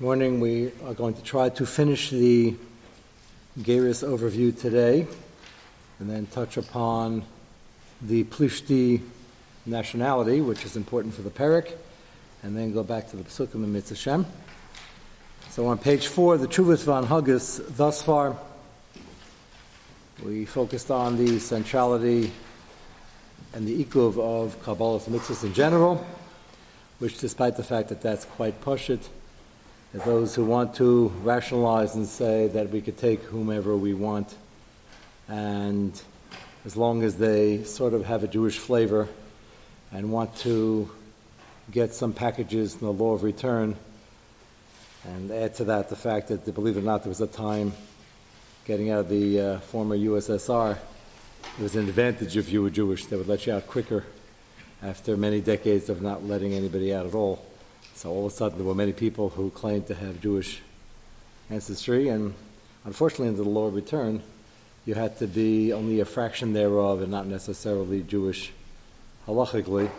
morning. We are going to try to finish the Geras overview today and then touch upon the Plishti nationality, which is important for the Perik, and then go back to the Pesukim and Mitzvah So on page four, the Chuvas Van Huggis, thus far, we focused on the centrality and the ikuv of Kabbalah mitzvahs in general, which despite the fact that that's quite pushit, those who want to rationalize and say that we could take whomever we want, and as long as they sort of have a Jewish flavor and want to get some packages in the law of return, and add to that the fact that, believe it or not, there was a time getting out of the uh, former USSR, it was an advantage if you were Jewish. They would let you out quicker after many decades of not letting anybody out at all. So all of a sudden, there were many people who claimed to have Jewish ancestry, and unfortunately, under the law of return, you had to be only a fraction thereof and not necessarily Jewish halachically.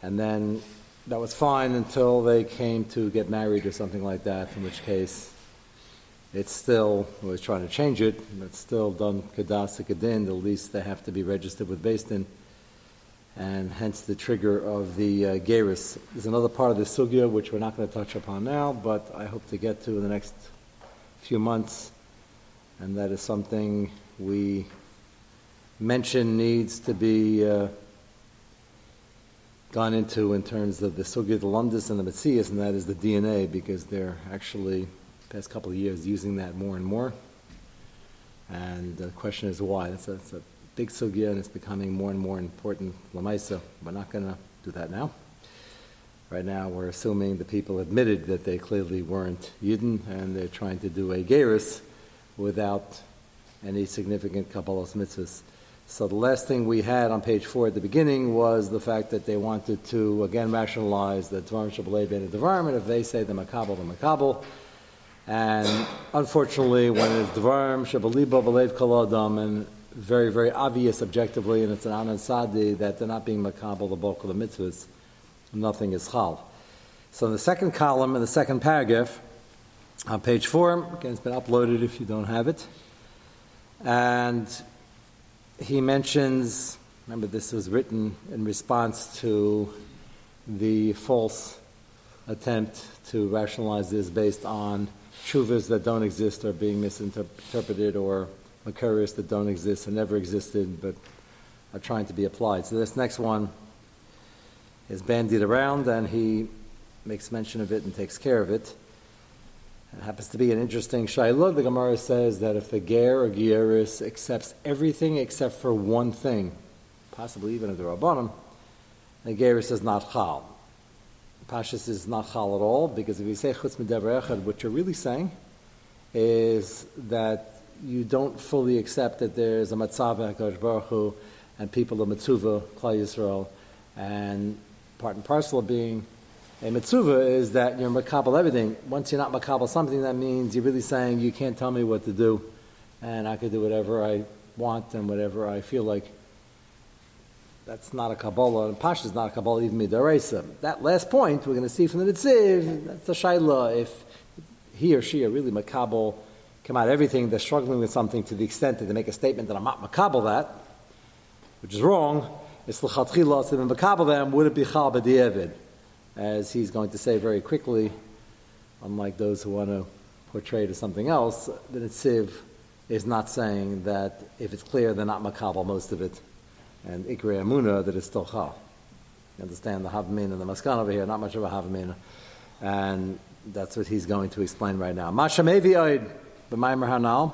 And then that was fine until they came to get married or something like that, in which case it's still, was trying to change it, it's still done kadas kadin, at least they have to be registered with Din and hence the trigger of the uh, Geras. There's another part of the sugya which we're not going to touch upon now, but I hope to get to in the next few months, and that is something we mention needs to be uh, gone into in terms of the sugya, the Lundis, and the Metzias, and that is the DNA, because they're actually, past couple of years, using that more and more. And the question is why. That's a, that's a big sugya and it's becoming more and more important. Lamaisa, we're not going to do that now. Right now, we're assuming the people admitted that they clearly weren't Yidden and they're trying to do a Geras without any significant Kabbalah's mitzvahs. So the last thing we had on page four at the beginning was the fact that they wanted to again rationalize the Dvarim Shabbalei Ben Dvarim, and if they say the Makabal, the Makabal. And unfortunately, when it's Dvarim Shabbaliba Balev Kaladam, and very, very obvious objectively, and it's an Anan Sadi that they're not being makabel the bulk of the mitzvahs. Nothing is chal. So in the second column, in the second paragraph, on page four, again, it's been uploaded if you don't have it. And he mentions, remember, this was written in response to the false attempt to rationalize this based on shuvas that don't exist or being misinterpreted or Makarios that don't exist and never existed but are trying to be applied. So this next one is bandied around and he makes mention of it and takes care of it. It happens to be an interesting shayla. The Gemara says that if the ger or gieris accepts everything except for one thing, possibly even a rabbanim, the geris is not chal. Pashas is not chal at all because if you say chutz echad, what you're really saying is that you don't fully accept that there's a Matzava HaKadosh Baruch Hu and people of Mitzuva, Klal Yisrael, and part and parcel of being a Mitzuva is that you're Makabal everything. Once you're not Makabal something, that means you're really saying you can't tell me what to do, and I could do whatever I want and whatever I feel like. That's not a Kabbalah, and Pasha is not a Kabbalah, even Midaresa. That last point, we're going to see from the Netziv, that's a Shaila. If he or she are really Makabal, come out everything, they're struggling with something to the extent that they make a statement that I'm not makabel that, which is wrong. It's l'chatchila, so then makabel them, would it be chal b'di'evid? As he's going to say very quickly, unlike those who want to portray it as something else, the Netziv is not saying that if it's clear they're not makabel most of it, and ikri amuna that it's still chal. You understand the havmin and the maskan over here, not much of a havmin, and that's what he's going to explain right now. Masha B'maimer Hanal,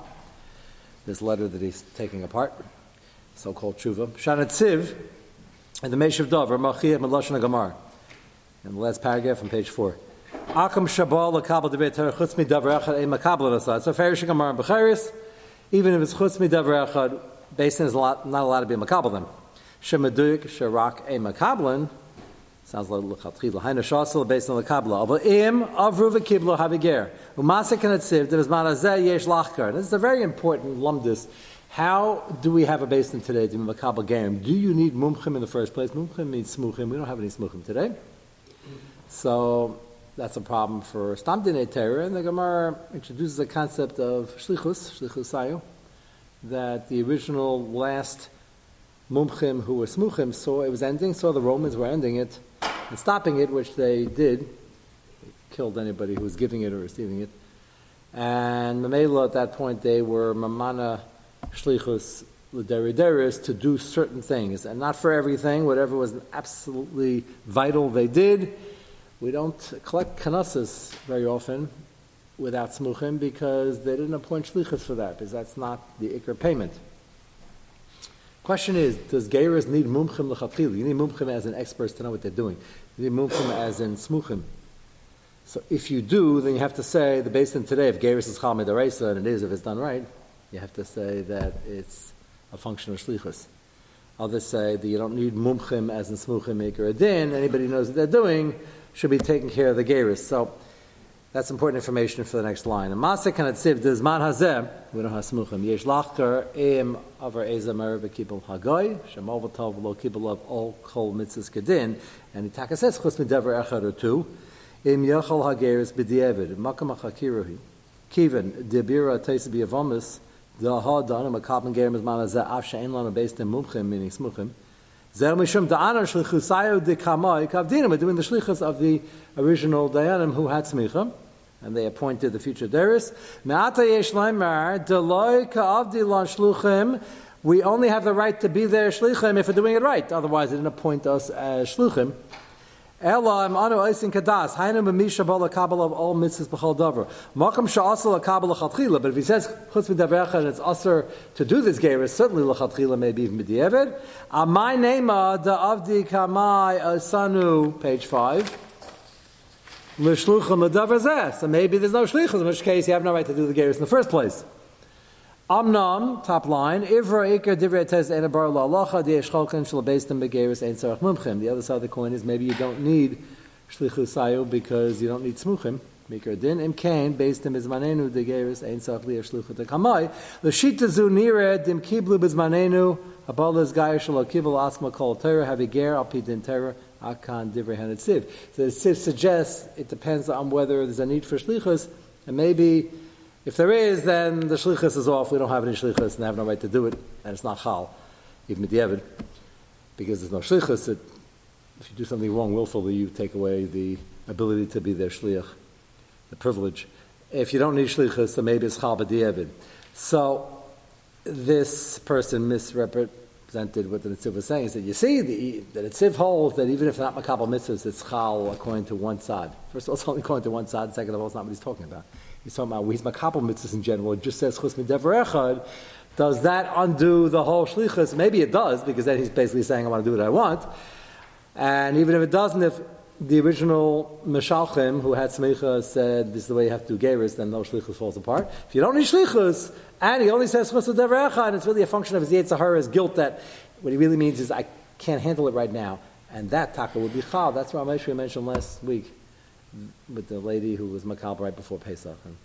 this letter that he's taking apart, so-called tshuva. Shanat Siv, and the Meshav Dover, Machiyah Melashon Gamar. In the last paragraph on page four. Akam Shabal Lakabal Debet Torah Chutz Mi Davar Echad Ein Makabel Asad. So Farish Gamar and Becharis, even if it's Chutz Mi Davar Echad, Basin is not allowed to be Makabel them. Shemaduyik Sharak Ein Makabelin, Sounds like lechatchila. Haina shasel based on the kabbalah. But im avru v'kiblo haviger. Umasa kanatziv there is manazeh yesh lachkar. This is a very important lumdis. How do we have a basin today to be makabel game? Do you need mumchim in the first place? Mumchim means smuchim. We don't have any smuchim today. So that's a problem for Stam Dinei Torah, and the Gemara introduces the concept of Shlichus, shlichusayu, that the original last Mumchim who were Smuchim saw it was ending, saw the Romans were ending it and stopping it, which they did, They killed anybody who was giving it or receiving it. And Mamela at that point they were Mamana Shlichus L'Derideris to do certain things, and not for everything, whatever was absolutely vital they did. We don't collect kanasas very often without smuchim because they didn't appoint shlichus for that, because that's not the ikr payment. Question is, does Geiris need mumchim lechatchil? You need mumchim as an expert to know what they're doing. You need mumchim as in smuchim. So if you do, then you have to say the basin today, if Geiris is chal medareisa, and it is if it's done right, you have to say that it's a function of shlichus. Others say that you don't need mumchim as in smuchim maker a din. Anybody who knows what they're doing should be taking care of the Geiris. So that's important information for the next line. Masa kan atziv does man hazeh, have smuchim, yesh lachker im avar eza mer v'kibel hagoy, shemol v'tov lo of all kol mitzvahs kedin, and itaka says chus midever echad or two, im yachal hageris b'di'evid, makam achakiruhi, kiven, debira teis b'yavomis, the ha danim a kapman gerim is man hazeh, af she'en lana based in mumchim, meaning smuchim, Zer mishum da'ana shlichusayo de kamai kavdinim. Doing the shlichus of the original dayanim who had smicha, and they appointed the future deris. Shluchim. We only have the right to be there shlichim if we're doing it right. Otherwise, they didn't appoint us as shluchim. Hainu of all mitzvahs b'chol davar. But if he says chutz v'davecha and it's usher to do this geras, certainly lechatchila, maybe even b'di'evid. Amai nema da avdi kamai asanu, page five. So maybe there's no shlichus, in which case you have no right to do the geras in the first place. Amnam, top line, Ivra Iker Divrei Tez Enabar La'alacha Di Eshcholken Shalabestim Begeris Ein Sarach Mumchim. The other side of the coin is maybe you don't need Shlichus Sayu because you don't need Smuchim. Mikar Din Im Kain, based in Bizmanenu Degeris Ein Sarach Liya Shluchut Kamai. L'shita Zu Nire Dim Kiblu Bizmanenu Abalas Gaya Shalal Kibul Asma Kol Torah Haviger Al Din Torah Akan Divrei Hanetziv. So the suggests it depends on whether there's a need for Shlichus and maybe if there is, then the shlichus is off. We don't have any shlichus and have no right to do it, and it's not chal, even medievid, because there's no shlichus. It, if you do something wrong willfully, you take away the ability to be their shliach, the privilege. If you don't need shlichus, then maybe it's chal b'di'evid. So this person misrepresented what the Netziv was saying. Is that you see the, the Netziv holds that even if not makabel mitzvahs, it's chal according to one side. First of all, it's only according to one side. Second of all, it's not what he's talking about. He's talking about he's makabel mitzvahs in general. It just says chus echad. Does that undo the whole shlichus? Maybe it does, because then he's basically saying, I want to do what I want. And even if it doesn't, if the original Meshalchim, who had smicha, said this is the way you have to do geras, then no shlichus falls apart. If you don't need shlichus, and he only says chus and it's really a function of his Yetzirah's guilt that what he really means is, I can't handle it right now. And that taka would be chal. That's what Rameshri mentioned last week with the lady who was makabel right before Pesach. And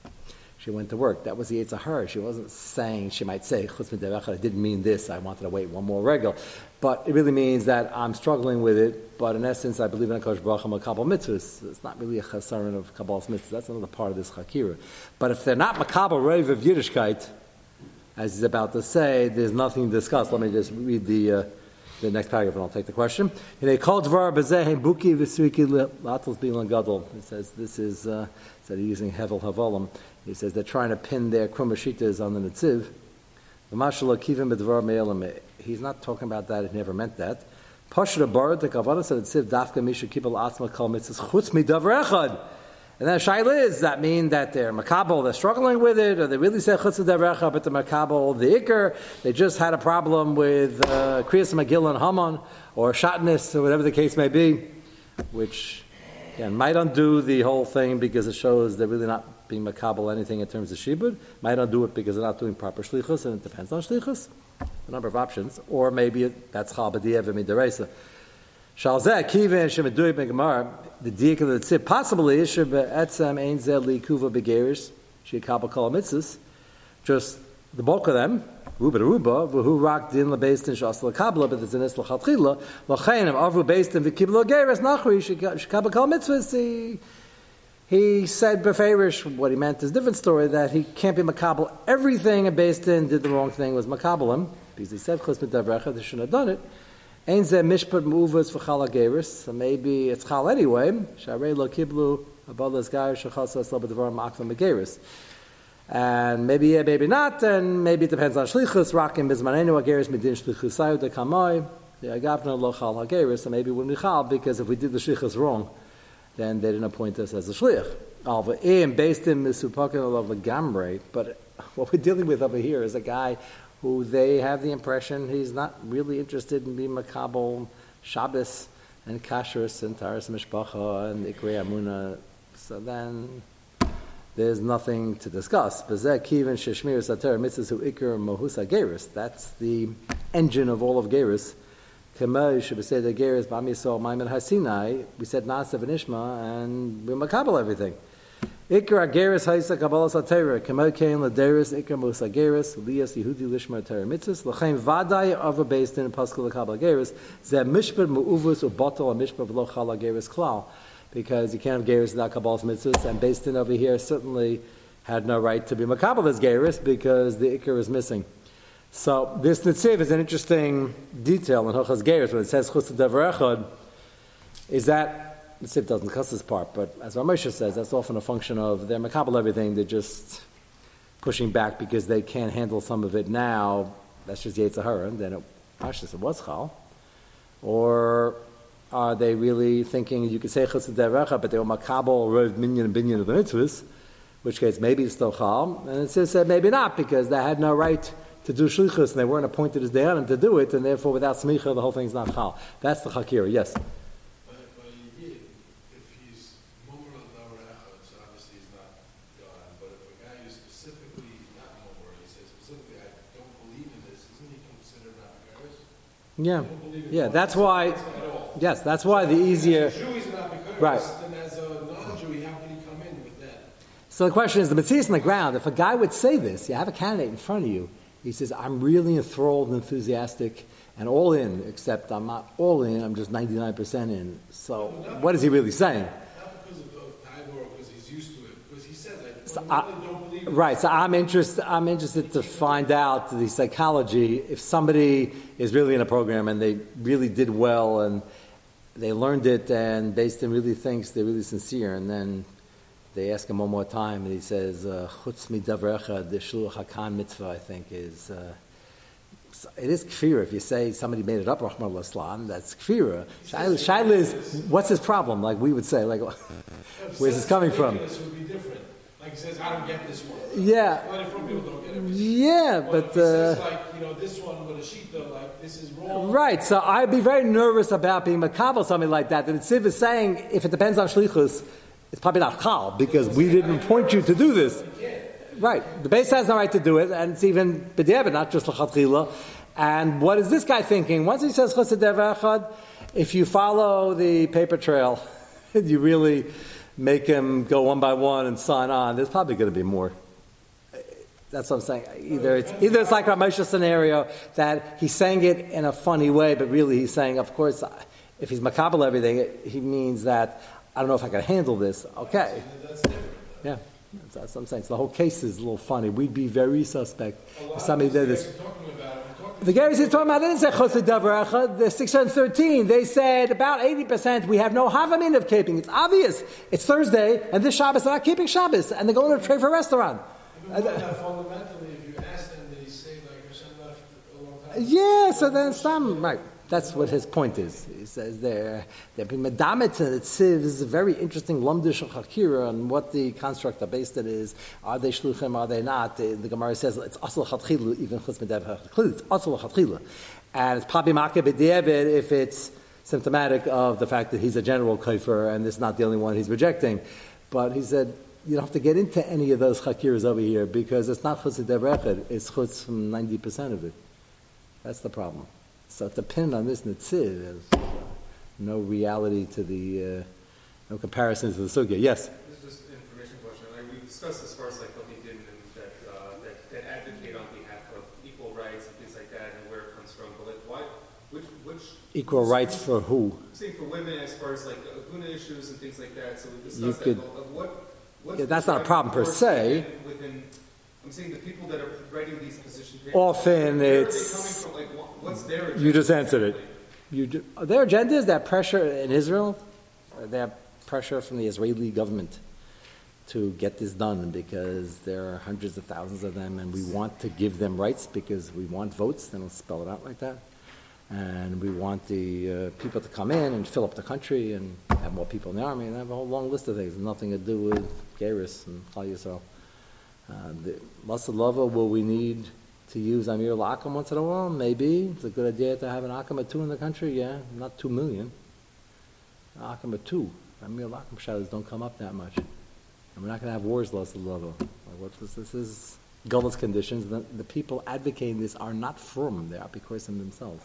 she went to work. That was the Yetzirah. She wasn't saying, she might say, I didn't mean this, I wanted to wait one more regal. But it really means that I'm struggling with it, but in essence, I believe in a Kosh Baruch Makabal mitzvahs. It's not really a chasaron of Kabbal's mitzvahs. That's another part of this chakira. But if they're not Makabal Rev of Yiddishkeit, as he's about to say, there's nothing to discuss. Let me just read the, uh, the next paragraph and I'll take the question. A called Buki Bilan Gadol. It says this is, uh, instead of using Hevel Havolim, he says they're trying to pin their Krumashitas on the Netziv. He's not talking about that, he never meant that. Pashra Bar, the Kavana said Netziv Dafka Misha Kibal Asma Kal Mitzvah Chutz Midavar Echad. And then Shaila is, that mean that they're makabel, they're struggling with it, or they really say chutz derecha, but the makabel, the ikr, they just had a problem with uh, Kriyas Megillah and Haman, or Shatness, or whatever the case may be, which again, might undo the whole thing because it shows they're really not being makabel anything in terms of shibud. Might undo it because they're not doing proper shlichus, and it depends on shlichus. A number of options. Or maybe it, that's chal b'diyev midaresa. Shalzeh kivin shemedui megamar the diak of the tzib possibly isher be'etzem ein zeh likuva begeris shekabel kol mitzvahs just the bulk of them ruba ruba but avru based in v'kibla geris nachri mitzvahs He said Beferish, what he meant is a different story, that he can't be Makabal. Everything a Beis Din did the wrong thing was Makabal him, because he said Chus Mitavrecha, they shouldn't have done it. Ein ze mishpat mu'uvas for chala so maybe it's chal anyway. Sharei lo kiblu abalas gair shachasa sloba devar ma'akva megeris. And maybe yeah, maybe not, and maybe it depends on shlichus, rakim bizmanenu ageris midin shlichus sayu de kamoi, the agapna lo chal hageris, so maybe wouldn't chal, because if we did the shlichus wrong, then they didn't appoint us as a shlich. Alva im based in misupakin of the gambre, but what we're dealing with over here is a guy who they have the impression he's not really interested in being makabel Shabbos and kashrus and taras mishpacha and ikrei amuna. So then there's nothing to discuss. That's the engine of all of hasinai. We said nasav and ishma and we makabel everything. Ikra Geras Haisa Kabbalah Satera, Kemokain Laderis, Ikra Musa Geras, Lias Yehudi Lishma Terra Lachem Vadai of a based in Pascal Kabbalah Geras, Zeh Mishpat Mu'uvus or Bottle and Mishpat V'lo Geras Klal, because you can't have Geras without Kabbalah's Mitzvahs, and based in over here certainly had no right to be Makabbalah's Geras because the Ikra is missing. So this Netziv is an interesting detail in Hochas Geras when it says Chus Echad, is that Siv doesn't cuss this part, but as Ramosha says, that's often a function of they're everything, they're just pushing back because they can't handle some of it now. That's just Yetzirah, and then it, it was Chal. Or are they really thinking you could say Chesed Derecha, but they were makabel, Rov Minyan, and Binyan of the mitzvahs, which case maybe it's still Chal, and it says maybe not because they had no right to do shlichus and they weren't appointed as Dayanim to do it, and therefore without smicha the whole thing's not Chal. That's the Chakira, yes. But, but did, he's no record, so obviously he's not gone. But if a guy is specifically not more, he says specifically, I don't believe in this. Isn't he considered not a guy? Yeah, yeah. That's why. Yes, that's why the easier. Right. So the question is, the Matthias on the ground. If a guy would say this, you have a candidate in front of you. He says, "I'm really enthralled and enthusiastic and all in, except I'm not all in. I'm just 99 percent in." So, what is he really saying? So I, right. So I'm interested. I'm interested to find out the psychology. If somebody is really in a program and they really did well and they learned it, and based in really thinks they're really sincere, and then they ask him one more time, and he says, uh, "Chutz mi davrecha hakan mitzvah." I think is. Uh, it is kfira. If you say somebody made it up, Rahman Islam, that's kfira. Shaila is, what's his problem? Like we would say, like, where's this coming from? Like he says, I don't get this one. Yeah. A lot of people don't get it. Yeah, but. but uh, like, you know, this one with a sheet, though, like, this is wrong. Right, so I'd be very nervous about being macabre something like that. And Tziv is saying, if it depends on shlichus, it's probably not chal, because we didn't point you to do this. Right, the base has no right to do it, and it's even b'diavad, not just l'chatchila. And what is this guy thinking? Once he says chesed if you follow the paper trail, you really make him go one by one and sign on, there's probably going to be more. That's what I'm saying. Either it's either it's like a Moshe scenario that he's saying it in a funny way, but really he's saying, of course, if he's makabel everything, he means that I don't know if I can handle this. Okay. Yeah. That's what I'm saying. So the whole case is a little funny. We'd be very suspect if somebody did this. The Garys is talking about, didn't say Chosed Davar the 613. They said about 80% we have no Havamin of keeping. It's obvious. It's Thursday, and this Shabbos they're not keeping Shabbos, and they're going to trade for a restaurant. fundamentally, if you ask them, they say, like, Hashem left a long time Yeah, so then Stam, right. That's what his point is. He says there, there be medamet and Tziv is a very interesting lumdish chakira on what the construct of based it is. Are they shluchim? Are they not? The, the Gemara says it's asal chatchilu, even chutz medav It's asal chatchilu, and it's probably b'diavad if it's symptomatic of the fact that he's a general kaifer and this is not the only one he's rejecting. But he said you don't have to get into any of those chakiras over here because it's not chutz medav It's chutz from ninety percent of it. That's the problem. So depending on this Netziv, there's no reality to the, uh, no comparison to the Sugya. Yes? This is just an information question. Like we discussed as far as like what they did and that, uh, that, that advocate on behalf of equal rights and things like that and where it comes from. But like why, which, which Equal rights for who? Saying for women as far as like Aguna issues and things like that, so we You discussed that, could- what, what's. Yeah, that's not a problem per se. within- Within, I'm saying the people that are writing these positions. where- Often where are they it's- coming from? Like, what's their? You just answered it. You do, their agenda is that pressure in Israel, or they pressure from the Israeli government to get this done because there are hundreds of thousands of them and we want to give them rights because we want votes, they don't spell it out like that. And we want the uh, people to come in and fill up the country and have more people in the army and have a whole long list of things, nothing to do with Geras and Klal Yisrael. Uh, the Lasa Lava, will we need to use Amir Lakam once in a while? Maybe. It's a good idea to have an Akam or two in the country, yeah. Not two million. Akam or two. Amir Lakam shadows don't come up that much. And we're not going to have wars, Lasa Lava. Like what this, this is Gullah's conditions. The, the people advocating this are not from, they are themselves.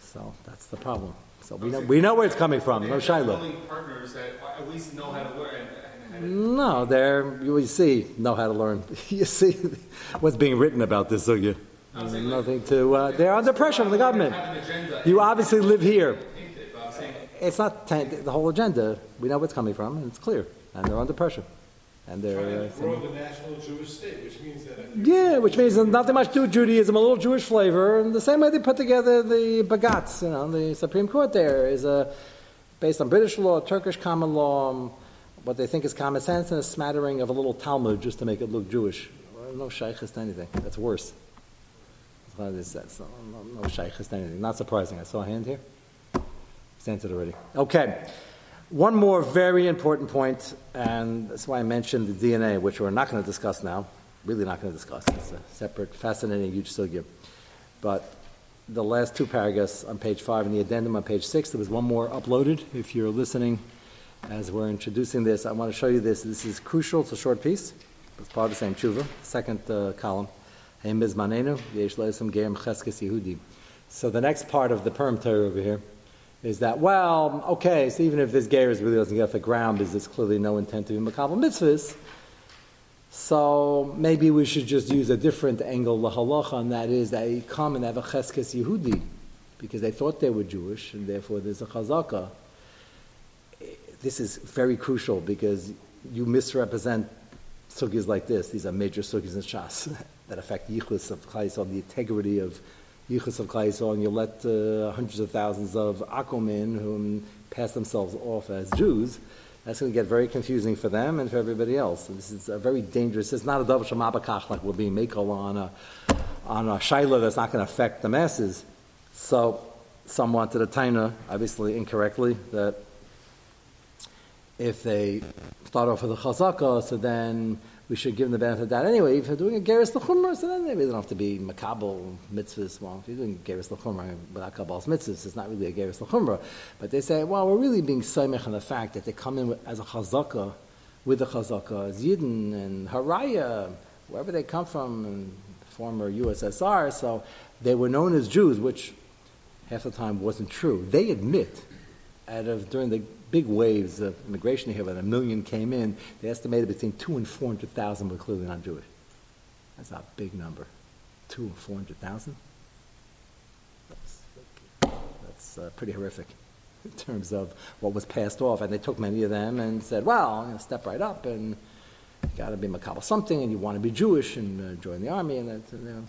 So that's the problem. So we know, we know where it's coming from, no Shiloh. partners that at least know how to work and, and how to. No, they're, you see, know how to learn. You see what's being written about this, Sugya. Saying, like, Nothing to, uh, they're under pressure from the government. Have an agenda. You obviously live here. Paint it, but I'm saying, It's not, the whole agenda, we know where it's coming from, and it's clear, and they're under pressure. And they're, uh, grow the national Jewish state, which means that yeah, which means nothing much to Judaism, a little Jewish flavor, and the same way they put together the Bagats, you know, the Supreme Court there is uh, based on British law, Turkish common law, um, what they think is common sense, and a smattering of a little Talmud just to make it look Jewish. No shaykhis to anything. That's worse. That's. No, no, to anything. Not surprising. I saw a hand here. It's already. Okay. One more very important point, and that's why I mentioned the DNA, which we're not going to discuss now. Really not going to discuss. It's a separate, fascinating, huge sugya. But the last two paragraphs on page five and the addendum on page six, there was one more uploaded. If you're listening as we're introducing this, I want to show you this. This is crucial. It's a short piece. It's part of the same tshuva, second uh, column. So the next part of the perm Torah over here is that, well, okay, so even if this Geras really doesn't get off the ground because there's clearly no intent to be Makabal mitzvahs, so maybe we should just use a different angle, the halacha, and that is they come and have a cheskes Yehudi because they thought they were Jewish, and therefore there's a chazaka. This is very crucial because you misrepresent sugis like this. These are major sugis in Shas that affect yichus of Yisrael, the integrity of yichus of Yisrael, and you let uh, hundreds of thousands of akomin who pass themselves off as Jews. That's going to get very confusing for them and for everybody else. And this is a very dangerous. It's not a davar shamabakach like we're being makel on a on a shaila that's not going to affect the masses. So some wanted a taina, obviously incorrectly, that if they start off with a chazaka, so then we should give them the benefit of that. Anyway, if they're doing a geras l'chumra, so then they don't have to be makabel mitzvahs. Well, if you're doing geras l'chumra without kabbal's mitzvahs, it's not really a geras l'chumra. But they say, well, we're really being samech on the fact that they come in as a chazaka, with a chazaka, as Yidden and Haraya, wherever they come from, former USSR, so they were known as Jews, which half the time wasn't true. They admit, out of during the big waves of immigration here, when a million came in, they estimated between two and four hundred thousand were clearly not Jewish. That's a big number, two and four hundred thousand. That's, that's uh, pretty horrific in terms of what was passed off, and they took many of them and said, "Well, step right up and." You got to be makabel something, and you want to be Jewish and uh, join the army, and that, you know,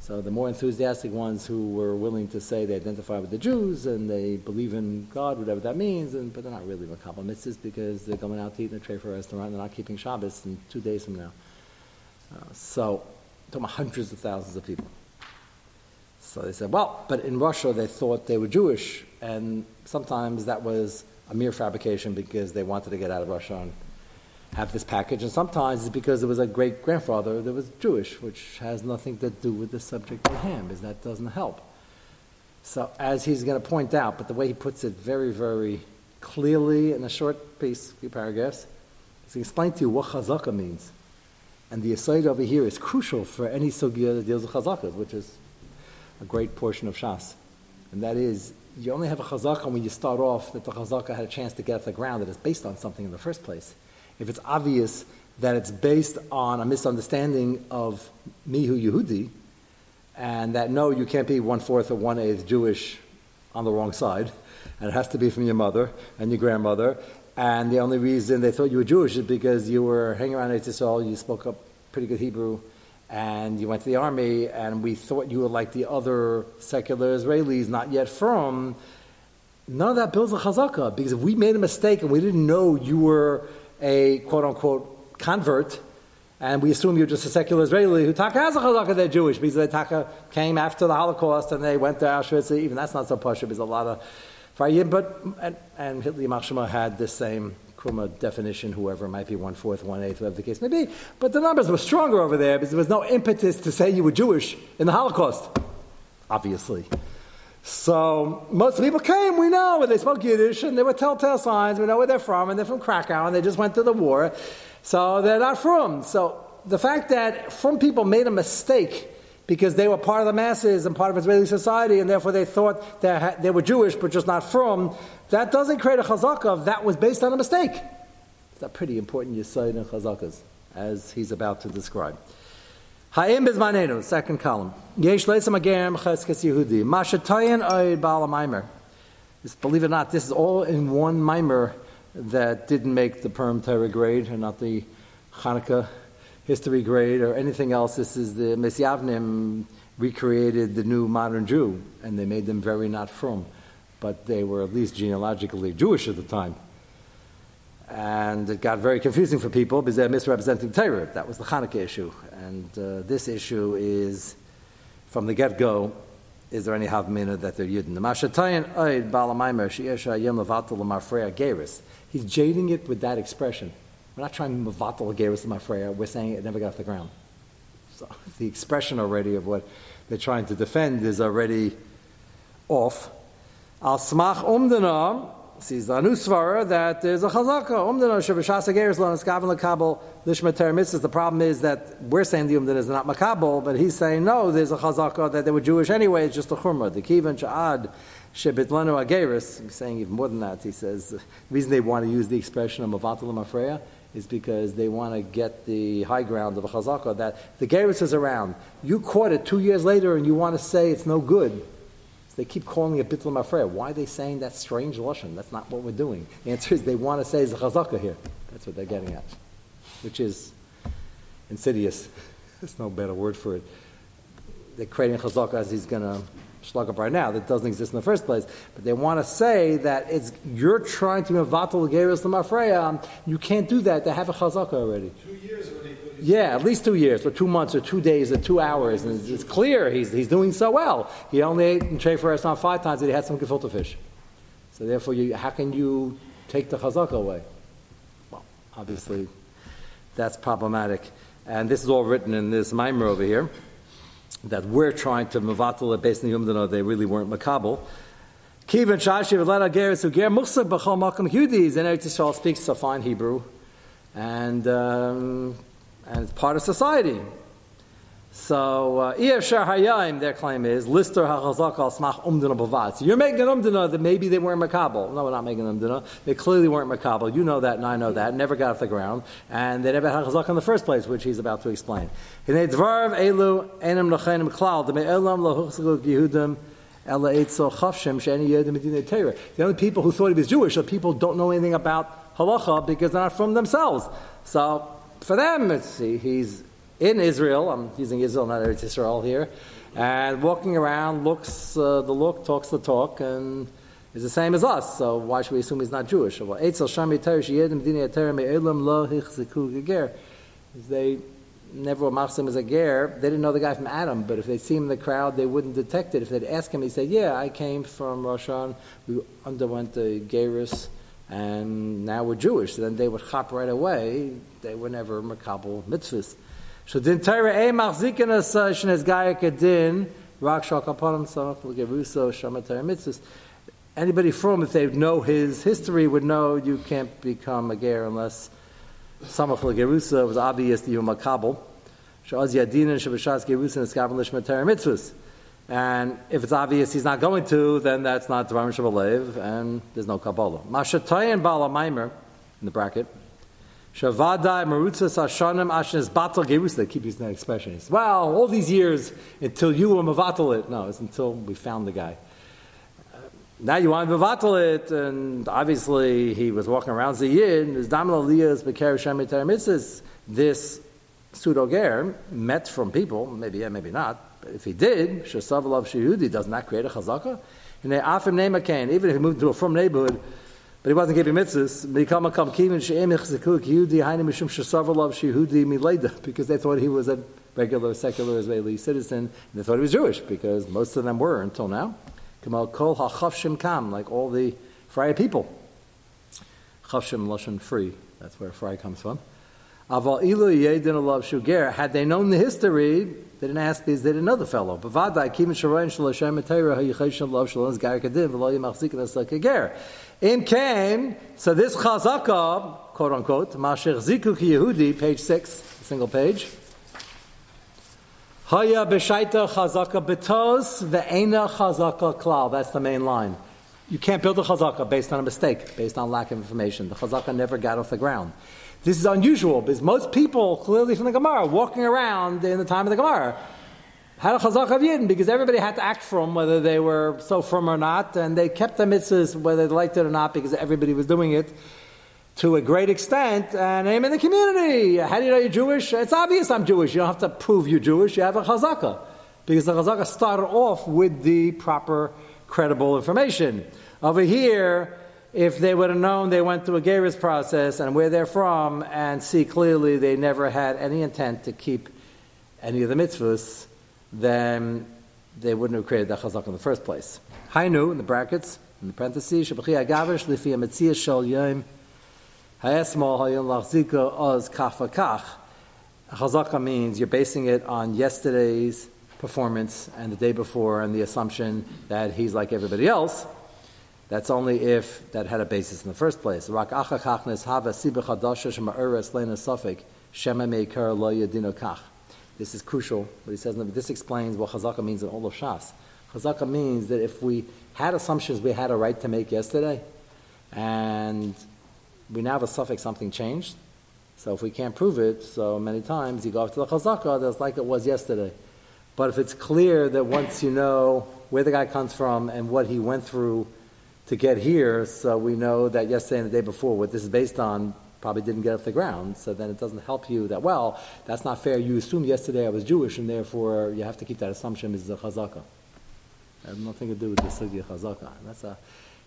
so the more enthusiastic ones who were willing to say they identify with the Jews and they believe in God, whatever that means, and, but they're not really makabel mitzvahs because they're going out to eat in a tray for a restaurant and they're not keeping Shabbos in two days from now. Uh, so, talking about hundreds of thousands of people. So they said, well, but in Russia they thought they were Jewish, and sometimes that was a mere fabrication because they wanted to get out of Russia and have this package, and sometimes it's because there was a great grandfather that was Jewish, which has nothing to do with the subject at hand, because that doesn't help. So, as he's going to point out, but the way he puts it very, very clearly in a short piece, few paragraphs, is he explains to you what chazaka means. And the aside over here is crucial for any sugya that deals with chazakas, which is a great portion of Shas. And that is, you only have a chazaka when you start off that the chazaka had a chance to get off the ground that is based on something in the first place. If it's obvious that it's based on a misunderstanding of Mihu Yehudi, and that no, you can't be one fourth or one eighth Jewish on the wrong side, and it has to be from your mother and your grandmother. And the only reason they thought you were Jewish is because you were hanging around Israel, you spoke up pretty good Hebrew, and you went to the army, and we thought you were like the other secular Israelis, not yet from. None of that builds a chazakah, because if we made a mistake and we didn't know you were a quote unquote convert, and we assume you're just a secular Israeli who taka has a chazakah, they're Jewish, because they taka came after the Holocaust and they went to Auschwitz. Even that's not so posh, there's a lot of Fayim, but, and, and Hitler Yamach had this same Kuma definition, whoever might be one fourth, one eighth, whatever the case may be. But the numbers were stronger over there because there was no impetus to say you were Jewish in the Holocaust, obviously. So most people came, we know, and they spoke Yiddish, and they were telltale signs. We know where they're from, and they're from Krakow, and they just went to the war. So they're not from. So the fact that from people made a mistake because they were part of the masses and part of Israeli society, and therefore they thought that they were Jewish but just not from, that doesn't create a chazakah that was based on a mistake. It's a pretty important yisod in chazakas, as he's about to describe. Ha'im bizmanenu, second column. Yesh leisam agerim cheskes Yehudi. Mashatayin oid ba'al Believe it or not, this is all in one mimer that didn't make the Perm Torah grade and not the Hanukkah history grade or anything else. This is the Misyavnim recreated the new modern Jew, and they made them very not from, but they were at least genealogically Jewish at the time. And it got very confusing for people because they're misrepresenting Torah. That was the Hanukkah issue. And uh, this issue is, from the get go, is there any Havmina that they're Yidden? He's jading it with that expression. We're not trying to mavatal mafreya. We're saying it never got off the ground. So the expression already of what they're trying to defend is already off. Al smach sees the anusvara that there's a chazaka. The problem is that we're saying the umdana is not makabel, but he's saying no. There's a chazaka that they were Jewish anyway. It's just a chumrah. The kivan sha'ad shebitlanu ageris. He's saying even more than that. He says the reason they want to use the expression of mavatal mafreya is because they want to get the high ground of a chazaka that the Geras is around. You caught it two years later and you want to say it's no good. So they keep calling it bittul mafreya. Why are they saying that strange lashon? That's not what we're doing. The answer is they want to say it's a chazaka here. That's what they're getting at, which is insidious. There's no better word for it. They're creating chazaka as he's going to slug up right now that doesn't exist in the first place. But they want to say that it's you're trying to mevatel geras lemafreya. You can't do that. They have a chazaka already. Two years already. Yeah, at least two years, or two months, or two days, or two hours, and it's clear he's, he's doing so well. He only ate in trefer not five times, and he had some gefilte fish. So therefore, you, how can you take the chazaka away? Well, obviously, that's problematic. And this is all written in this mimer over here that we're trying to mevatel based on the Yumdana, they really weren't makabel. Kivin Shashi V'lena Geras Uger Muchsag B'chol Makam Yudis and Eretz Yisrael speaks so fine Hebrew, and um, and it's part of society. So, uh, Hayayim, their claim is, Lister Smach you're making an Umdana that maybe they weren't Makabal. No, we're not making an Umdana. They clearly weren't Makabal. You know that, and I know that. Never got off the ground. And they never had Chazak in the first place, which he's about to explain. The only people who thought he was Jewish are people who don't know anything about halacha because they're not from themselves. So for them, he's in Israel. I'm using Israel, not Eretz Israel here. And walking around, looks uh, the look, talks the talk, and is the same as us. So why should we assume he's not Jewish? They never were machsim as a ger. They didn't know the guy from Adam, but if they see him in the crowd, they wouldn't detect it. If they'd ask him, he'd say, "Yeah, I came from Roshan. We underwent the gerus." And now we're Jewish. Then they would chop right away. They were never makabel mitzvahs. So din Torah e machzikin as shnes gayik din rak shal kapanim samach l'geruso shamatayr mitzvahs. Anybody from, if they know his history, would know you can't become a ger unless samach l'geruso was obvious that you're makabel. Shaz yadin and shabashas gerusa and eskavan l'shmatayr mitzvahs. And if it's obvious he's not going to, then that's not Dvarim Shabalev, and there's no Kabbalah. Mashatayin Bala Maimer, in the bracket, Shavadai Marutzas Hashanim Ashnes Batal Gerus. They keep using that expression. It's, well, all these years until you were Mavatal it. No, it's until we found the guy. Uh, now you want to bevatel it, and obviously he was walking around Zayid, and his damla liyas bekar shemi. This pseudo ger met from people, maybe yeah, maybe not. But if he did, shesav love shehudi, does not create a chazaka. And afim name again, even if he moved to a from neighborhood, but he wasn't keeping mitzvahs. Because they thought he was a regular secular Israeli citizen, and they thought he was Jewish because most of them were until now. Like all the Friar people. Chavshim lashon free. That's where fry comes from. Had they known the history, they didn't ask these. they didn't know the fellow. Bavadai kimin sharayin shalashem etayra hayichayshim alav shalom gar kadim v'lo yimachzik as kager. In came so this chazaka, quote unquote, masher ziku ki Yehudi, page six, single page. Haya b'shaita chazaka betos ve'ena chazaka klal. That's the main line. You can't build a chazaka based on a mistake, based on lack of information. The chazaka never got off the ground. This is unusual because most people, clearly from the Gemara, walking around in the time of the Gemara, had a chazaka of Yidden because everybody had to act from whether they were so from or not, and they kept the mitzvahs whether they liked it or not because everybody was doing it to a great extent, and I'm in the community. How do you know you're Jewish? It's obvious I'm Jewish. You don't have to prove you're Jewish. You have a chazaka. Because the chazaka started off with the proper, credible information. Over here, if they would have known they went through a Geras process and where they're from, and see clearly they never had any intent to keep any of the mitzvahs, then they wouldn't have created the chazaka in the first place. Hainu, in the brackets, in the parentheses, Shabachi Agavish, Lifi Ametzia Shal Yom, Hayesmal hayon lachzika oz kafakach. Chazaka means you're basing it on yesterday's performance and the day before and the assumption that he's like everybody else. That's only if that had a basis in the first place. This is crucial. What he says, this explains what chazaka means in all of Shas. Chazaka means that if we had assumptions we had a right to make yesterday, and we now have a suffix something changed. So if we can't prove it, so many times you go to the chazaka, that's like it was yesterday. But if it's clear that once you know where the guy comes from and what he went through to get here, so we know that yesterday and the day before, what this is based on, probably didn't get off the ground, so then it doesn't help you that, well, that's not fair. You assumed yesterday I was Jewish, and therefore you have to keep that assumption as a chazaka. It has nothing to do with the sugi chazaka. That's a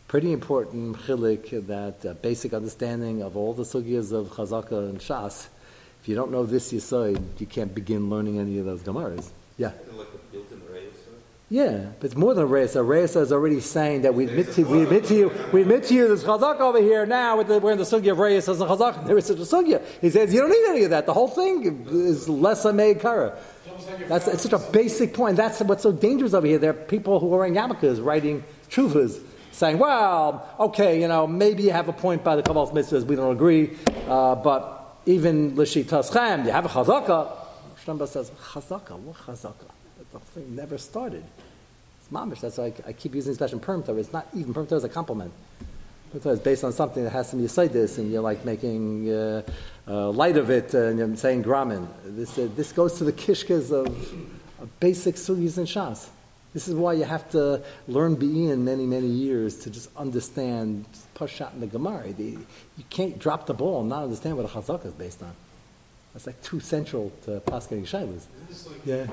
pretty important chilik, that uh, basic understanding of all the sugyas of Chazaka and Shas. If you don't know this Yisoid, you can't begin learning any of those Gemaras. Yeah. Like? Yeah, but it's more than a Reisa. Reisa is already saying that we admit to, we admit to you, we admit to you, there's Chazaka over here now, the, we're in the Sugya of Reisa as a Chazaka, there is such a Sugya. He says, you don't need any of that. The whole thing is less a made kara. That's it's such a basic point. That's what's so dangerous over here. There are people who are wearing yarmulkes writing chuvas saying, well, okay, you know, maybe you have a point by the Kabbal's mitzvahs, we don't agree, uh, but even Lishitas Chem, you have a chazaka. Shtamba says, chazaka, what chazaka? The thing never started. It's mamish, that's why I, I keep using the expression perm It's not even perm as a compliment. Perm is based on something that has some this, and you're like making uh, uh, light of it, and you're saying gramin. This, uh, this goes to the kishkas of, of basic sugis and shas. This is why you have to learn Be'in many, many years to just understand Pashat and the Gemara. you can't drop the ball and not understand what a Chazaka is based on. That's like too central to Shailas. Isn't this like Yeah.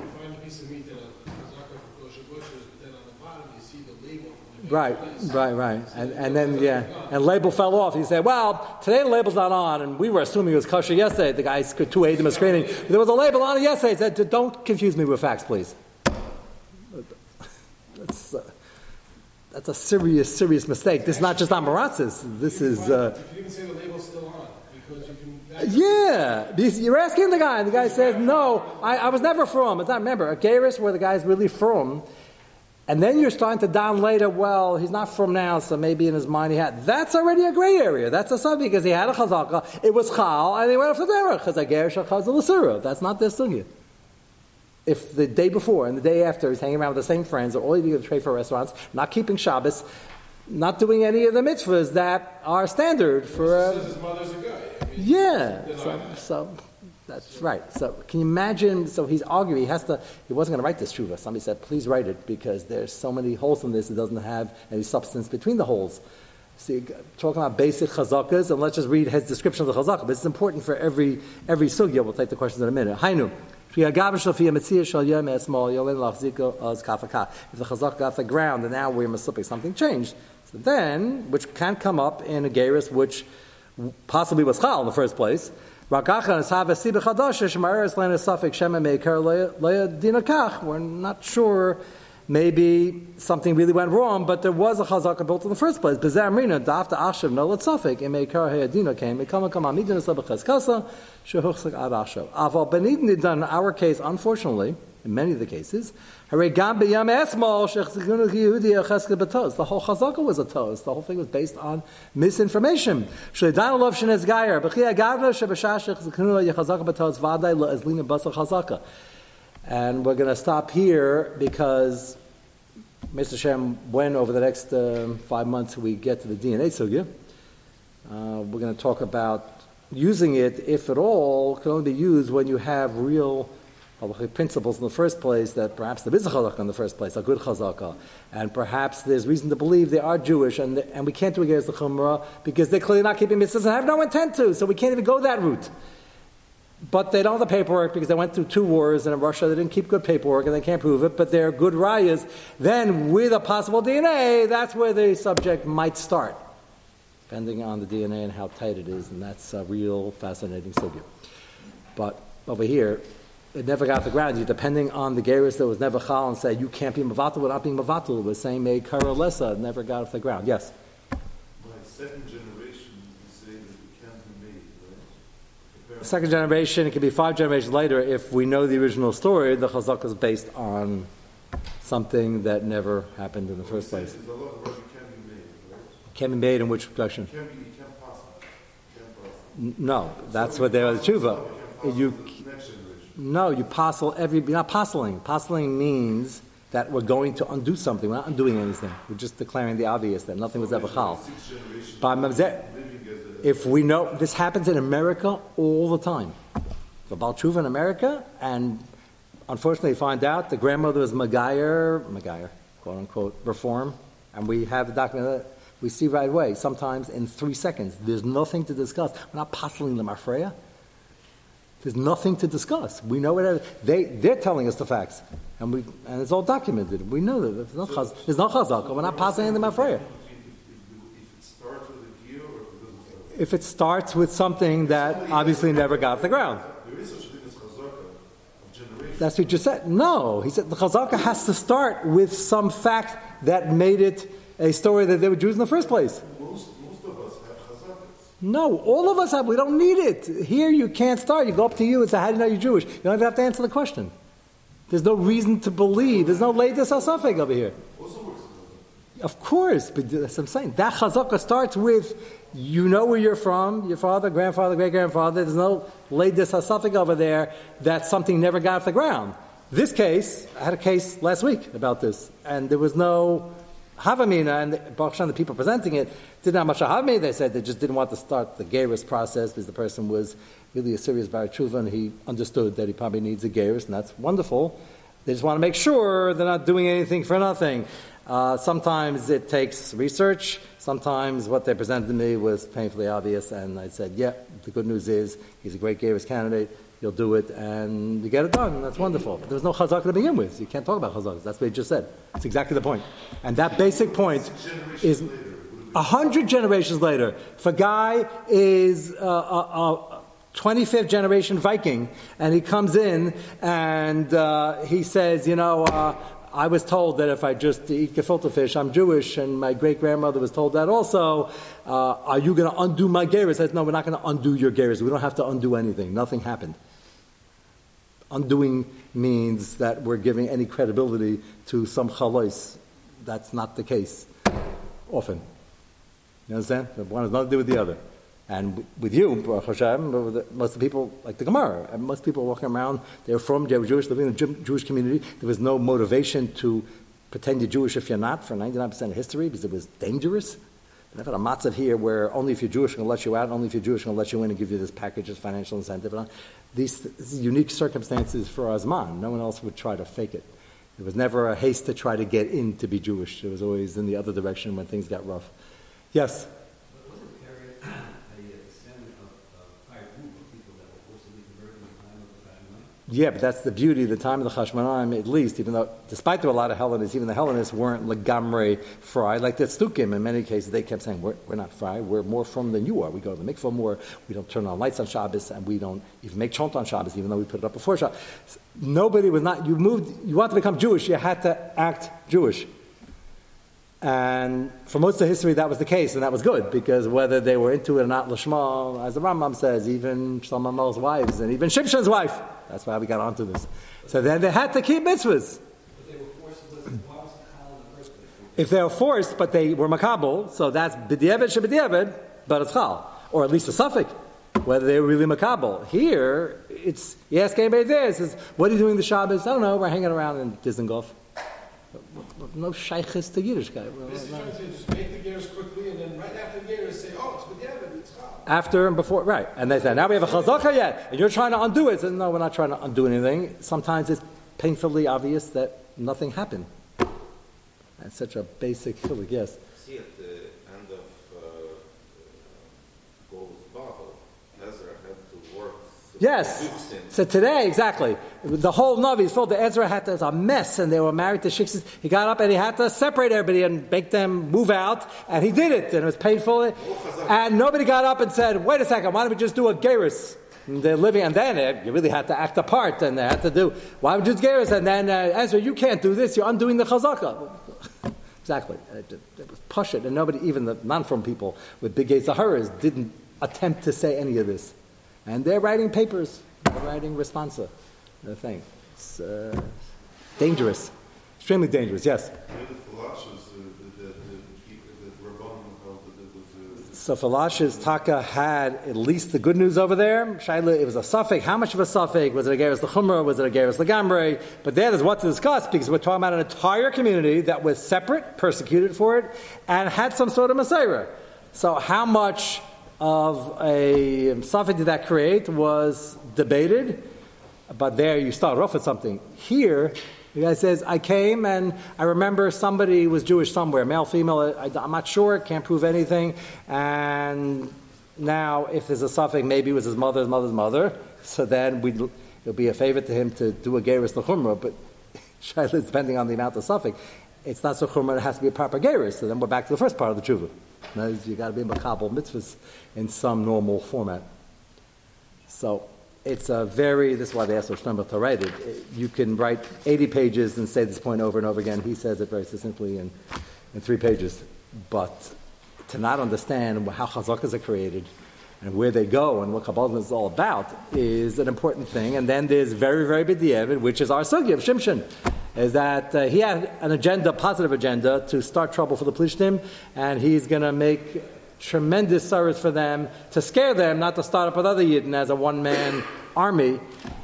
Right, right, right. And, and then, yeah, and label fell off. He said, well, today the label's not on, and we were assuming it was kosher yesterday. The guys, two Adam was screaming, there was a label on it yesterday. He said, don't confuse me with facts, please. That's, uh, that's a serious, serious mistake. This is not just on Maratzis. This is, uh, You can say the label's still on, because you can. yeah. You're asking the guy, and the guy says, no, I, I was never from. It's not, remember, a Geras where the guy's really from. And then you're starting to down later, well, he's not from now, so maybe in his mind he had. That's already a gray area. That's a subject because he had a chazaka, it was chal, and he went off to derech, chazager shachaz l'sira. That's not their sugya. If the day before and the day after he's hanging around with the same friends, or all you do is trade for restaurants, not keeping Shabbos, not doing any of the mitzvahs that are standard for He a, says his mother's a guy. I mean, yeah. So, so That's right. So can you imagine? So he's arguing. He has to. He wasn't going to write this tshuva. Somebody said, "Please write it," because there's so many holes in this. It doesn't have any substance between the holes. See, talking about basic chazakas, and let's just read his description of the chazakah. But it's important for every every sugya. We'll take the questions in a minute. Hainu. If the chazak got the ground, and now we're masupik, something changed. So then, which can come up in a geris, which possibly was chal in the first place. We're not sure. Maybe something really went wrong, but there was a chazaka built in the first place. Heyadina came, in our case, unfortunately, in many of the cases, the whole chazaka was a toast. The whole thing was based on misinformation. And we're going to stop here because Mr. Shem, when over the next um, five months we get to the DNA sugya, uh, we're going to talk about using it, if at all, can only be used when you have real halachic principles in the first place that perhaps there is a chazaka in the first place, a good chazaka, and perhaps there's reason to believe they are Jewish, and, and we can't do against the chumrah because they're clearly not keeping mitzvahs and have no intent to, so we can't even go that route. But they don't have the paperwork because they went through two wars, and in Russia they didn't keep good paperwork and they can't prove it, but they're good rayas. Then, with a possible DNA, that's where the subject might start, depending on the DNA and how tight it is, and that's a real fascinating subject. But over here, it never got off the ground. You depending on the Geras that was never chal and said you can't be mavatul without being mavatul. The same may kara lesa. It never got off the ground. Yes. By second generation, you say that it can't be made, right? Second generation, it could be five generations later. If we know the original story, the chazak is based on something that never happened in the first place. The law can be made, right? Can be made in which production? Can be, can possible. N- No, that's what they were the tshuva. You. No, you postle every. You're not postling. Postling means that we're going to undo something. We're not undoing anything. We're just declaring the obvious that nothing was ever chal. Six generations. But I'm- Living as a. if we know this happens in America all the time, the Baal Tshuva in America, and unfortunately find out the grandmother was Magayer, Magayer, quote unquote, reform, and we have the document that we see right away. Sometimes in three seconds, there's nothing to discuss. We're not postling the Mafreya. There's nothing to discuss. We know it. They they're telling us the facts, and we and it's all documented. We know that there's no chaz, there's no chazaka. We're not passing anything mafreya. If, if, it starts with something that obviously never got off the ground, that's what you said. No, he said the chazaka has to start with some fact that made it a story that they were Jews in the first place. Most, most of us have chazakas. No, all of us have. We don't need it. Here you can't start. You go up to you and say, "How do you know you're Jewish?" You don't even have to answer the question. There's no reason to believe. There's no latest asafek over here. Of course, but that's what I'm saying. That chazaka starts with you know where you're from, your father, grandfather, great grandfather. There's no latest asafik over there that something never got off the ground. This case, I had a case last week about this, and there was no havamina, and the, the people presenting it didn't have much havamina. They said they just didn't want to start the gerus process because the person was really a serious barachuva, and he understood that he probably needs a gerus, and that's wonderful. They just want to make sure they're not doing anything for nothing. Uh, sometimes it takes research. Sometimes what they presented to me was painfully obvious, and I said, "Yeah, the good news is he's a great Gavis candidate. You'll do it, and you get it done. That's wonderful." But no chazak to begin with. You can't talk about chazak. That's what he just said. It's exactly the point. And that basic point is a hundred generations later. If a guy is uh, a, a 25th generation Viking, and he comes in and uh, he says, you know, uh, I was told that if I just eat gefilte fish, I'm Jewish, and my great grandmother was told that also. Uh, are you going to undo my gerus? I said, no, we're not going to undo your gerus. We don't have to undo anything. Nothing happened. Undoing means that we're giving any credibility to some chalois. That's not the case often. You understand? One has nothing to do with the other. And with you, Hashem, uh, most of the people, like the Gemara, and most people walking around, they're from, they were Jewish, living in the Jewish community. There was no motivation to pretend you're Jewish if you're not for 99% of history because it was dangerous. But I've had a matzav here where only if you're Jewish, going to let you out, only if you're Jewish, going to let you in and give you this package as financial incentive. And these, these unique circumstances for Azman. No one else would try to fake it. There was never a haste to try to get in to be Jewish. It was always in the other direction when things got rough. Yes? But wasn't there a uh, family of a higher group of people that were forcibly converted in the time of the Chashmonai? Yeah, but that's the beauty of the time of the Chashmonaim, at least, even though, despite there were a lot of Hellenists, even the Hellenists weren't legamre fried. like the Stukim, in many cases, they kept saying, we're, we're not fried, we're more frum than you are. We go to the mikvah more, we don't turn on lights on Shabbos, and we don't even make chont on Shabbos, even though we put it up before Shabbos. Nobody was not, you moved, you want to become Jewish, you had to act Jewish. And for most of history, that was the case, and that was good, because whether they were into it or not, Lashma, as the Rambam says, even Shlomo wives, and even Shimshon's wife, that's why we got onto this. So then they had to keep mitzvahs. They listen. The? If they were forced, but they were makabel, so that's b'diavad sheb'diavad, but it's chal, or at least a safek, whether they were really makabel. Here, it's you ask anybody there, it says, "What are you doing the Shabbos?" I don't know. We're hanging around in Dizengoff. No shaykhis to Yiddishkeit. Well, Mr. Jones said, just make the gerus quickly, and then right after the gerus, say, oh, it's with Yemen, it's hot. After and before, right? And they say, "Now we have a chazaka yet," and you're trying to undo it. So, no, we're not trying to undo anything. Sometimes it's painfully obvious that nothing happened. That's such a basic feeling. Yes. See at the end of uh, uh, Gold's Bible, Ezra had to work to Yes. So today, exactly, the whole Navi is full. The Ezra had to, a mess, and they were married to shiksas. He got up and he had to separate everybody and make them move out, and he did it, and it was painful. And nobody got up and said, "Wait a second, why don't we just do a gerus?" They're living, and then uh, you really had to act a part, and they had to do. Why would you just gerus? And then uh, Ezra, you can't do this. You're undoing the chazaka. Exactly. It, it was push it, and nobody, even the non-frum people with big gates of horrors, didn't attempt to say any of this. And they're writing papers, they're writing responsa, the thing. It's uh, dangerous, extremely dangerous. Yes. So Falash's Taka had at least the good news over there. Shaila, it was a safek. How much of a safek? Was it a Geras Lechumra? Was it a Geras Legambre? But that is what to discuss because we're talking about an entire community that was separate, persecuted for it, and had some sort of Messiah. So how much of a did that create was debated, but there you start off with something. Here, the guy says, I came and I remember somebody was Jewish somewhere, male, female, I, am not sure, can't prove anything. And now, if there's a safek, maybe it was his mother's mother's mother, so then it'll be a favor to him to do a Geras Lechumra, but Shaila, depending on the amount of safek, it's not so chumra, it has to be a proper. So then we're back to the first part of the tshuva. That you got to be makabel mitzvahs in some normal format. So it's a very, this is why they asked Shlomo to write it. You can write 80 pages and say this point over and over again. He says it very succinctly in, in three pages. But to not understand how chazakas are created and where they go and what Kabbalah is all about is an important thing. And then there's very, very big which is our sugya of Shimshon, is that uh, he had an agenda, positive agenda, to start trouble for the Plishtim, and he's going to make tremendous service for them to scare them, not to start up with other Yidden as a one man army.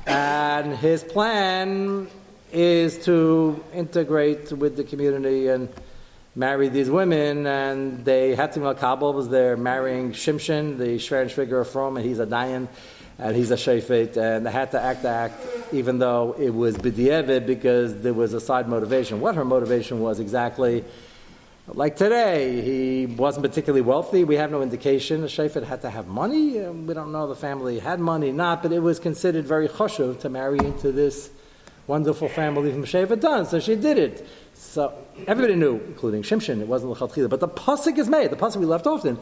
And his plan is to integrate with the community and marry these women. And they had to Kabul was there marrying Shimshon, the Shver and Shvigar from, and he's a Dayan. And he's a shayfet, and they had to act the act, even though it was b'di'evid, because there was a side motivation. What her motivation was exactly, like today, he wasn't particularly wealthy. We have no indication. The Shafet had to have money. Um, We don't know the family had money, not, but it was considered very choshev to marry into this wonderful family from Shafet done. So she did it. So everybody knew, including Shimshon, it wasn't L'chatchila. But the pasuk is made. The pasuk we left off in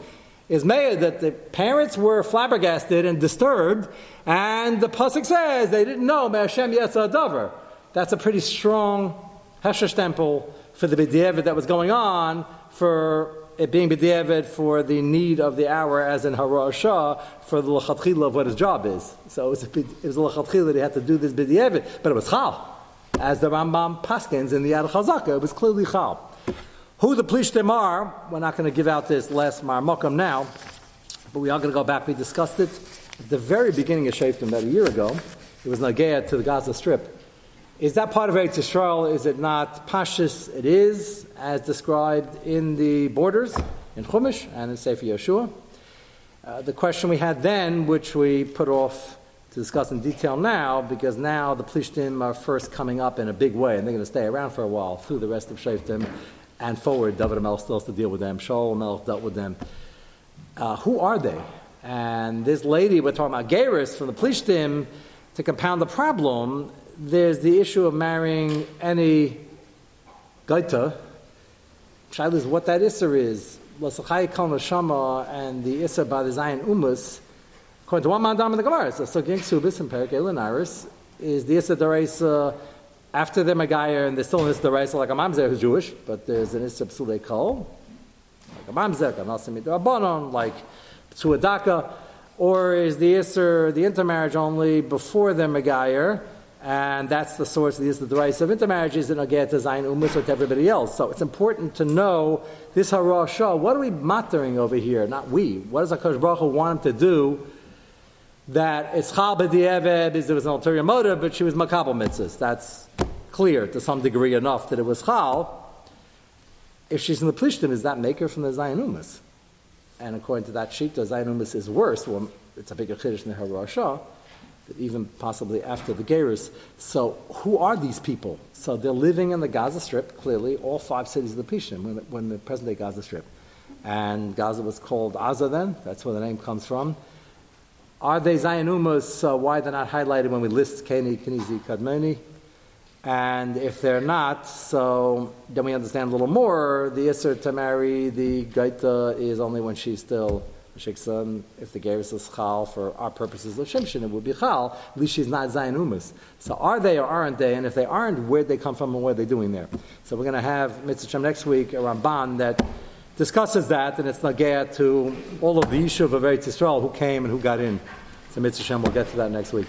is made that the parents were flabbergasted and disturbed, and the pasuk says they didn't know Me'ashem Yetza Davar. That's a pretty strong hesher temple for the b'diavad that was going on, for it being b'diavad for the need of the hour, as in Hara Shah, for the lachatchila of what his job is. So it was, a, it was a lachatchila that he had to do this b'diavad, but it was chal. As the Rambam Paskins in the Yad Chazaka, it was clearly chal. Who the plishtim are, we're not going to give out this last marmokam now, but we are going to go back. We discussed it at the very beginning of Shoftim about a year ago. It was Nagea to the Gaza Strip. Is that part of Eretz Yisrael? Is it not Pashas? It is, as described in the borders, in Chumash and in Sefer Yehoshua. Uh, the question we had then, which we put off to discuss in detail now, because now the Plishtim are first coming up in a big way, and they're going to stay around for a while through the rest of Shoftim and forward. David Melch still has to deal with them. Shaul Melch dealt with them. Uh, who are they? And this lady, we're talking about Geras from the Plishtim, to compound the problem, there's the issue of marrying any Gaita. Shaila is what that Isser is. Lasachai Kal Neshama and the Isser by the Zion Umus. According to one Mandam in the Gemara, so Sogin Ksubis and Perik Elin Iris is the Isser Daraisa after the Megayah and there's still an Isser Daraisa like a Mamzer who's Jewish, but there's an Isser Psulei Kol, like a Mamzer, like a Nasimit Rabbanon, like Psuadaka, or is the Isser, the intermarriage only before the Megayah, and that's the source of the Isser Daraisa of intermarriages in Agaya to Zion Umus or to everybody else. So it's important to know this Harah Shah, what are we mattering over here? Not we. What does HaKadosh Baruch Hu want him to do? that it's b'di'eved is there was an ulterior motive, but she was makabel mitzvahs. That's clear to some degree enough that it was chal. If she's in the plishtim, is that make her from the Zionumas? And according to that sheet, the Zionumas is worse. Well, it's a bigger chiddush than her Rasha, even possibly after the Gerus. So, who are these people? So, they're living in the Gaza Strip, clearly, all five cities of the Plishtim, when, when the present day Gaza Strip. And Gaza was called Aza then, that's where the name comes from. Are they Zionumas? Uh, why they're not highlighted when we list Keni, Kenizi, Kadmoni? And if they're not, so then we understand a little more. The Isser to marry the Gaita is only when she's still Shiksan. If the Geras is Chal, for our purposes of Shimshon, it would be Chal. At least she's not Zionumas. So are they or aren't they? And if they aren't, where'd they come from and what are they doing there? So we're going to have Mitzvah Shem next week, a Ramban that discusses that, and it's Nagaya to all of the issue of Eretz Yisrael who came and who got in. So Mitzvah Shem, we'll get to that next week.